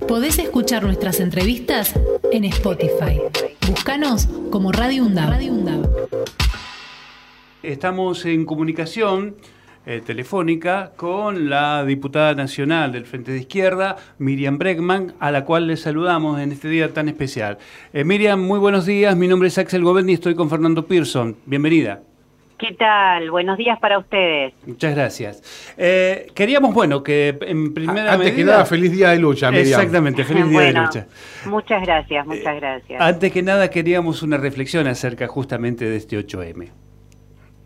Podés escuchar nuestras entrevistas en Spotify. Búscanos como Radio UNDAV. Estamos en comunicación eh, telefónica con la diputada nacional del Frente de Izquierda, Miriam Bregman, a la cual le saludamos en este día tan especial. Eh, Miriam, muy buenos días. Mi nombre es Axel Govendi y estoy con Fernando Pearson. Bienvenida. ¿Qué tal? Buenos días para ustedes. Muchas gracias. Eh, queríamos, bueno, que en primera Antes que nada, feliz día de lucha, Miriam. Exactamente, feliz día de lucha. Muchas gracias, muchas gracias. Antes que nada, queríamos una reflexión acerca justamente de este 8M.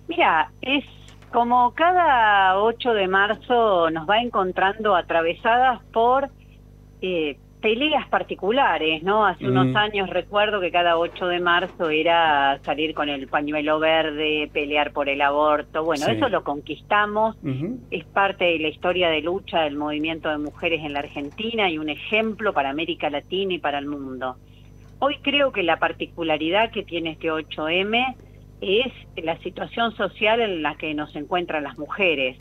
Mira, es como cada 8 de marzo nos va encontrando atravesadas por eh, peleas particulares, ¿no? Hace unos mm. años recuerdo que cada 8 de marzo era salir con el pañuelo verde, pelear por el aborto. Bueno, eso lo conquistamos, es parte de la historia de lucha del movimiento de mujeres en la Argentina y un ejemplo para América Latina y para el mundo. Hoy creo que la particularidad que tiene este 8M es la situación social en la que nos encuentran las mujeres.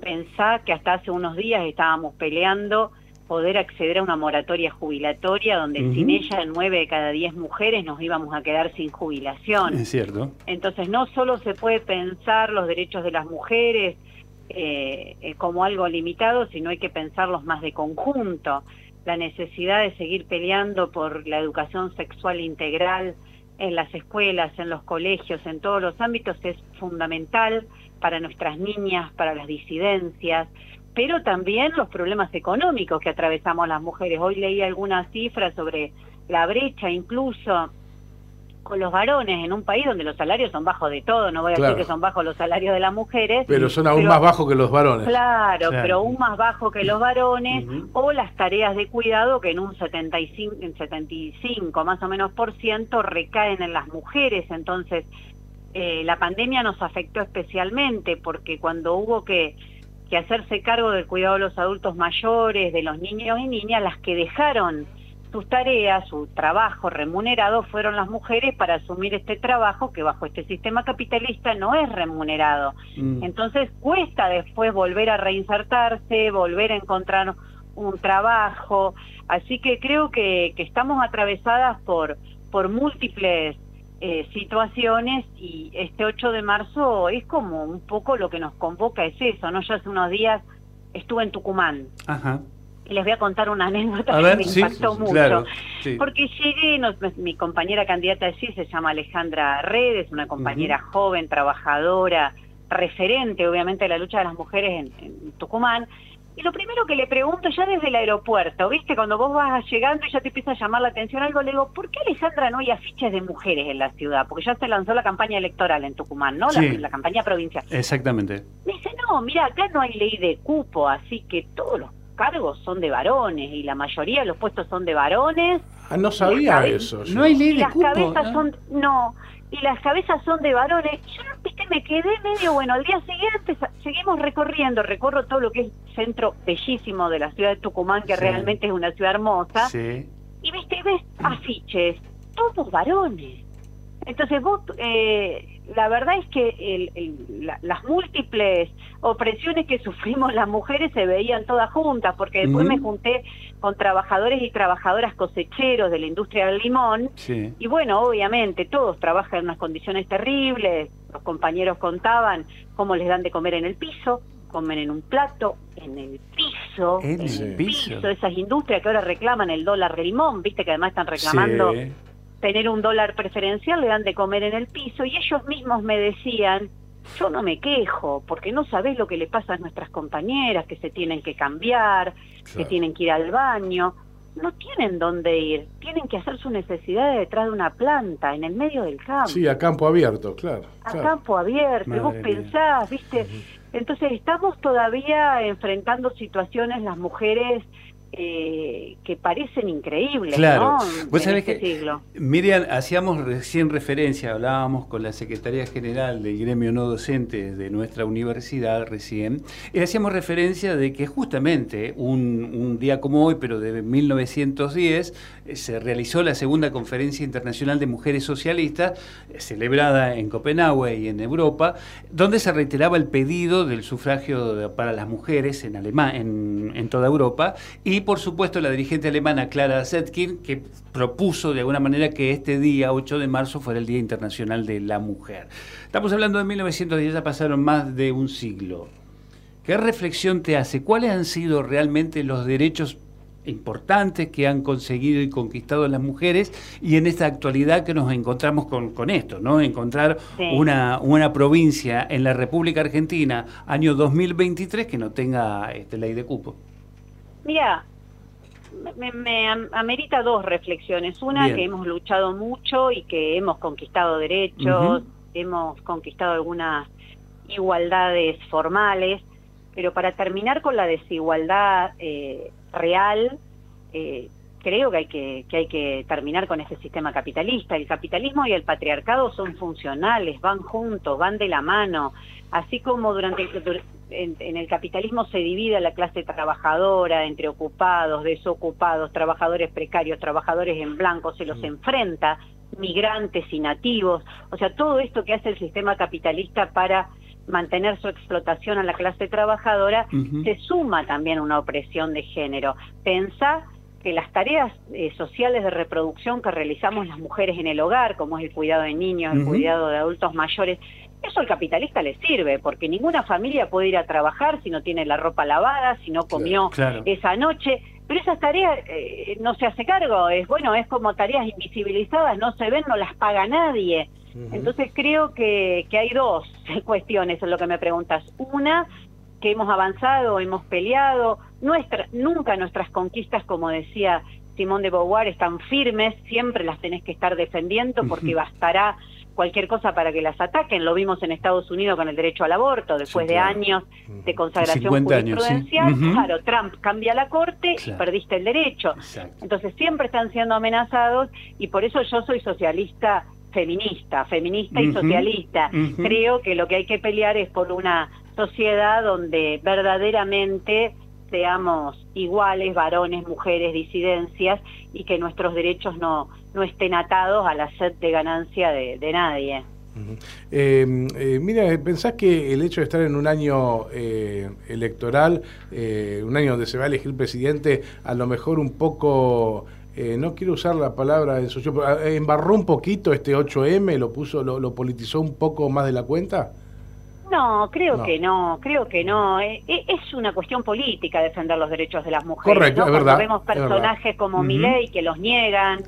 Pensá que hasta hace unos días estábamos peleando poder acceder a una moratoria jubilatoria donde sin ella nueve de cada diez mujeres nos íbamos a quedar sin jubilación. Es cierto. Entonces no solo se puede pensar los derechos de las mujeres eh, eh, como algo limitado, sino hay que pensarlos más de conjunto. La necesidad de seguir peleando por la educación sexual integral en las escuelas, en los colegios, en todos los ámbitos es fundamental para nuestras niñas, para las disidencias, pero también los problemas económicos que atravesamos las mujeres. Hoy leí algunas cifras sobre la brecha incluso con los varones en un país donde los salarios son bajos de todo, no voy a decir que son bajos los salarios de las mujeres. Pero son aún más bajos que los varones. Claro, pero aún más bajos que los varones, o las tareas de cuidado que en un 75, en 75 más o menos por ciento recaen en las mujeres, entonces eh, la pandemia nos afectó especialmente porque cuando hubo que que hacerse cargo del cuidado de los adultos mayores, de los niños y niñas, las que dejaron sus tareas, su trabajo remunerado fueron las mujeres para asumir este trabajo que bajo este sistema capitalista no es remunerado. Mm. Entonces cuesta después volver a reinsertarse, volver a encontrar un trabajo. Así que creo que, que estamos atravesadas por, por múltiples eh, situaciones y este 8 de marzo es como un poco lo que nos convoca es eso, ¿no? Yo hace unos días estuve en Tucumán. Ajá y les voy a contar una anécdota que me impactó mucho. Porque llegué, mi compañera candidata allí se llama Alejandra Redes, una compañera joven, trabajadora, referente obviamente de la lucha de las mujeres en, Tucumán. Y lo primero que le pregunto ya desde el aeropuerto, ¿viste? Cuando vos vas llegando y ya te empieza a llamar la atención algo, le digo, ¿por qué Alejandra no hay afiches de mujeres en la ciudad? Porque ya se lanzó la campaña electoral en Tucumán, ¿no? La, la campaña provincial. Exactamente. Me dice, no, mira, acá no hay ley de cupo, así que todos los cargos son de varones y la mayoría de los puestos son de varones. Ah, no sabía eso. No hay ley de las cabezas son no y las cabezas son de varones. Yo viste me quedé medio bueno. Al día siguiente seguimos recorriendo, recorro todo lo que es el centro bellísimo de la ciudad de Tucumán, que realmente es una ciudad hermosa. Sí. Y viste ves afiches, todos varones. Entonces vos eh, la verdad es que las múltiples opresiones que sufrimos las mujeres se veían todas juntas, porque después me junté con trabajadores y trabajadoras cosecheros de la industria del limón, y bueno, obviamente todos trabajan en unas condiciones terribles, los compañeros contaban cómo les dan de comer en el piso, comen en un plato, en el piso, en, el piso? esas industrias que ahora reclaman el dólar de limón, viste que además están reclamando tener un dólar preferencial, le dan de comer en el piso y ellos mismos me decían, yo no me quejo, porque no sabés lo que le pasa a nuestras compañeras, que se tienen que cambiar, que tienen que ir al baño, no tienen dónde ir, tienen que hacer su necesidad detrás de una planta, en el medio del campo. Sí, a campo abierto, claro. A campo abierto, vos pensás, viste, entonces estamos todavía enfrentando situaciones las mujeres eh, que parecen increíbles claro. ¿no? en este siglo. Miriam, hacíamos recién referencia, hablábamos con la Secretaría General del Gremio No Docente de nuestra universidad recién, y hacíamos referencia de que justamente un, un día como hoy, pero de 1910, eh, se realizó la segunda Conferencia Internacional de Mujeres Socialistas, eh, celebrada en Copenhague y en Europa, donde se reiteraba el pedido del sufragio para las mujeres en, Alemania, en, en toda Europa, y y por supuesto la dirigente alemana Clara Zetkin, que propuso de alguna manera que este día, 8 de marzo, fuera el Día Internacional de la Mujer. Estamos hablando de 1910, ya pasaron más de un siglo. ¿Qué reflexión te hace? ¿Cuáles han sido realmente los derechos importantes que han conseguido y conquistado las mujeres y en esta actualidad que nos encontramos con, esto, ¿no? Encontrar una, una provincia en la República Argentina año 2023 que no tenga este, ley de cupo. Mira, me, amerita dos reflexiones. Una, que hemos luchado mucho y que hemos conquistado derechos, hemos conquistado algunas igualdades formales, pero para terminar con la desigualdad eh, real, eh, creo que hay que, que hay que terminar con ese sistema capitalista. El capitalismo y el patriarcado son funcionales, van juntos, van de la mano. Así como durante en, el capitalismo se divide la clase trabajadora entre ocupados, desocupados, trabajadores precarios, trabajadores en blanco, se los enfrenta, migrantes y nativos. O sea, todo esto que hace el sistema capitalista para mantener su explotación a la clase trabajadora, se suma también una opresión de género. Pensa que las tareas eh, sociales de reproducción que realizamos las mujeres en el hogar, como es el cuidado de niños, el cuidado de adultos mayores, eso al capitalista le sirve, porque ninguna familia puede ir a trabajar si no tiene la ropa lavada, si no comió esa noche. Pero esas tareas eh, no se hace cargo, es bueno, es como tareas invisibilizadas, no se ven, no las paga nadie. Entonces creo que, que hay dos cuestiones en lo que me preguntas. Una, que hemos avanzado, hemos peleado, nuestra, nunca nuestras conquistas, como decía Simón de Beauvoir, están firmes, siempre las tenés que estar defendiendo porque bastará cualquier cosa para que las ataquen. Lo vimos en Estados Unidos con el derecho al aborto, después de años de consagración jurisprudencial. Claro, Trump cambia la corte y perdiste el derecho. Entonces siempre están siendo amenazados y por eso yo soy socialista feminista, feminista y socialista. Creo que lo que hay que pelear es por una sociedad donde verdaderamente seamos iguales, varones, mujeres, disidencias, y que nuestros derechos no, no estén atados a la sed de ganancia de, nadie. Em, eh, mira, ¿pensás que el hecho de estar en un año eh, electoral, eh, un año donde se va a elegir presidente, a lo mejor un poco eh, no quiero usar la palabra en eh, embarró un poquito este 8M, lo puso, lo, politizó un poco más de la cuenta. No, creo que no, creo que no. Eh, es una cuestión política defender los derechos de las mujeres. Correcto, es verdad. vemos personajes como Milei que los niegan,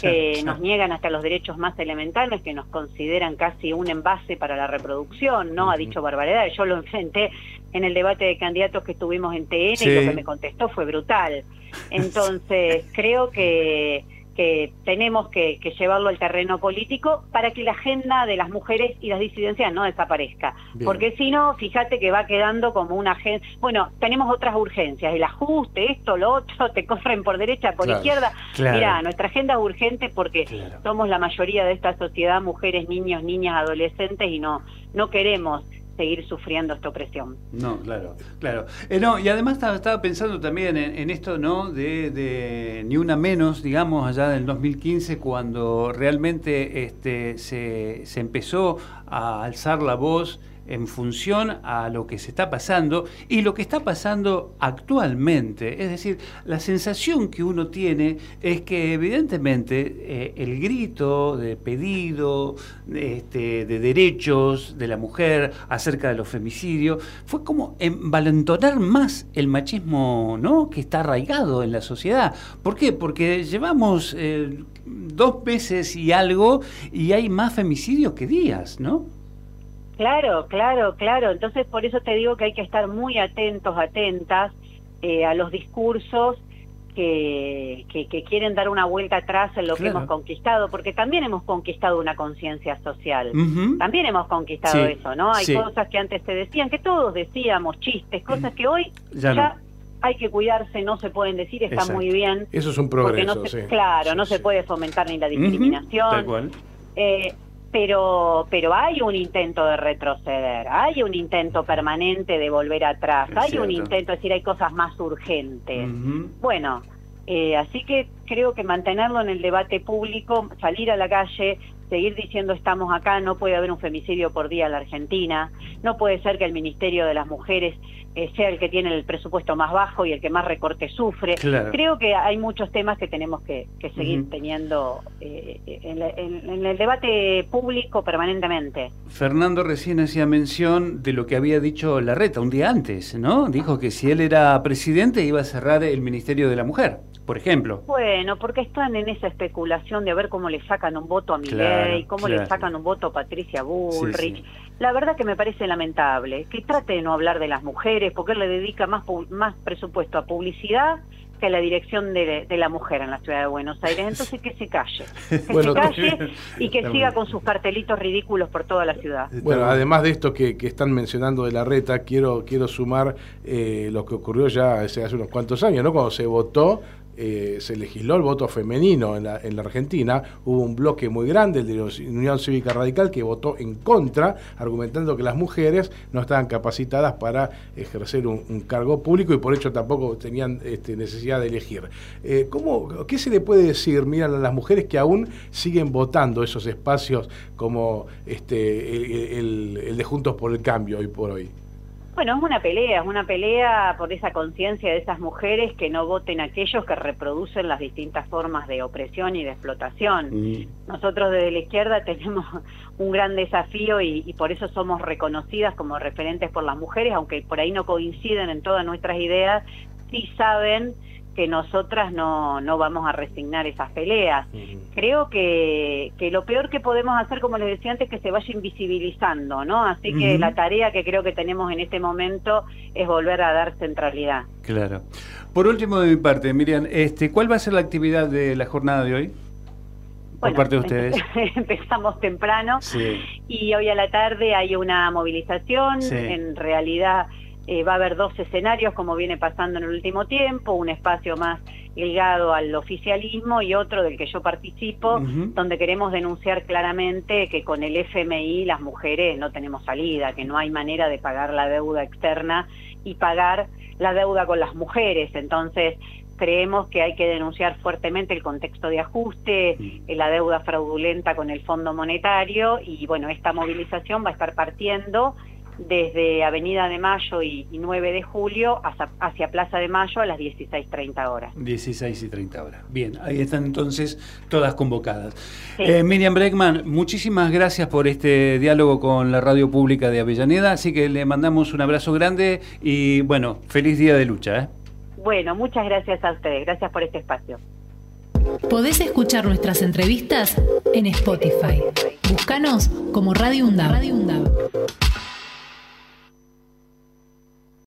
que nos niegan hasta los derechos más elementales, que nos consideran casi un envase para la reproducción, ¿no? Ha dicho barbaridad. Yo lo enfrenté en el debate de candidatos que tuvimos en TN y lo que me contestó fue brutal. Entonces, creo que, que tenemos que, llevarlo al terreno político para que la agenda de las mujeres y las disidencias no desaparezca. Porque si no, fíjate que va quedando como una agenda. Bueno, tenemos otras urgencias, el ajuste, esto, lo otro, te corren por derecha, por izquierda. Mira, nuestra agenda es urgente porque somos la mayoría de esta sociedad, mujeres, niños, niñas, adolescentes, y no, no queremos seguir sufriendo esta opresión. No, claro, claro. Eh, no, y además estaba, pensando también en, esto, ¿no? De, ni una menos, digamos, allá del 2015, cuando realmente este, se, se empezó a alzar la voz en función a lo que se está pasando y lo que está pasando actualmente. Es decir, la sensación que uno tiene es que evidentemente eh, el grito de pedido este, de derechos de la mujer acerca de los femicidios fue como envalentonar más el machismo ¿no? que está arraigado en la sociedad. ¿Por qué? Porque llevamos eh, dos veces y algo y hay más femicidios que días, ¿no? Claro, claro, claro. Entonces por eso te digo que hay que estar muy atentos, atentas eh, a los discursos que, que, quieren dar una vuelta atrás en lo que hemos conquistado, porque también hemos conquistado una conciencia social. También hemos conquistado eso, ¿no? Hay cosas que antes se decían, que todos decíamos, chistes, cosas que hoy ya, hay que cuidarse, no se pueden decir, está muy bien. Eso es un progreso, Claro, no se puede fomentar ni la discriminación. Tal cual. Eh, pero, pero hay un intento de retroceder, hay un intento permanente de volver atrás, hay un intento, es decir, hay cosas más urgentes. Bueno, eh, así que creo que mantenerlo en el debate público, salir a la calle, seguir diciendo estamos acá, no puede haber un femicidio por día en la Argentina, no puede ser que el Ministerio de las Mujeres eh, sea el que tiene el presupuesto más bajo y el que más recorte sufre. Creo que hay muchos temas que tenemos que, seguir teniendo eh, en, el debate público permanentemente. Fernando recién hacía mención de lo que había dicho Larreta un día antes, ¿no? Dijo que si él era presidente iba a cerrar el Ministerio de la Mujer por ejemplo. Bueno, porque están en esa especulación de ver cómo le sacan un voto a Milei, cómo le sacan un voto a Patricia Bullrich. La verdad que me parece lamentable que trate de no hablar de las mujeres, porque él le dedica más, más presupuesto a publicidad que a la dirección de, la mujer en la ciudad de Buenos Aires. Entonces que se calle, que se calle y que siga con sus cartelitos ridículos por toda la ciudad. Bueno, además de esto que, están mencionando de la reta, quiero, quiero sumar eh, lo que ocurrió ya hace, hace unos cuantos años, ¿no? Cuando se votó eh, se legisló el voto femenino en la, en la, Argentina, hubo un bloque muy grande, el de la Unión Cívica Radical, que votó en contra, argumentando que las mujeres no estaban capacitadas para ejercer un, cargo público y por hecho tampoco tenían este, necesidad de elegir. Eh, ¿cómo, ¿Qué se le puede decir, miran a las mujeres que aún siguen votando esos espacios como este, el de Juntos por el Cambio hoy por hoy? Bueno, es una pelea, es una pelea por esa conciencia de esas mujeres que no voten aquellos que reproducen las distintas formas de opresión y de explotación. Mm. Nosotros desde la izquierda tenemos un gran desafío y, y, por eso somos reconocidas como referentes por las mujeres, aunque por ahí no coinciden en todas nuestras ideas, sí saben que nosotras no, no vamos a resignar esas peleas. Creo que, que lo peor que podemos hacer, como les decía antes, es que se vaya invisibilizando, ¿no? Así que la tarea que creo que tenemos en este momento es volver a dar centralidad. Claro. Por último, de mi parte, Miriam, este, ¿cuál va a ser la actividad de la jornada de hoy? por parte de ustedes. Empezamos temprano y hoy a la tarde hay una movilización. En realidad eh, va a haber dos escenarios, como viene pasando en el último tiempo, un espacio más ligado al oficialismo y otro del que yo participo, donde queremos denunciar claramente que con el FMI las mujeres no tenemos salida, que no hay manera de pagar la deuda externa y pagar la deuda con las mujeres. Entonces, creemos que hay que denunciar fuertemente el contexto de ajuste, la deuda fraudulenta con el Fondo Monetario y bueno, esta movilización va a estar partiendo desde Avenida de Mayo y, 9 de julio hacia, Plaza de Mayo a las 16.30 horas. 16 y 30 horas. Bien, ahí están entonces todas convocadas. Eh, Miriam Breckman, muchísimas gracias por este diálogo con la radio pública de Avellaneda, así que le mandamos un abrazo grande y bueno, feliz día de lucha. ¿eh? Bueno, muchas gracias a ustedes, gracias por este espacio. Podés escuchar nuestras entrevistas en Spotify. Búscanos como Radio Radio UNDAV.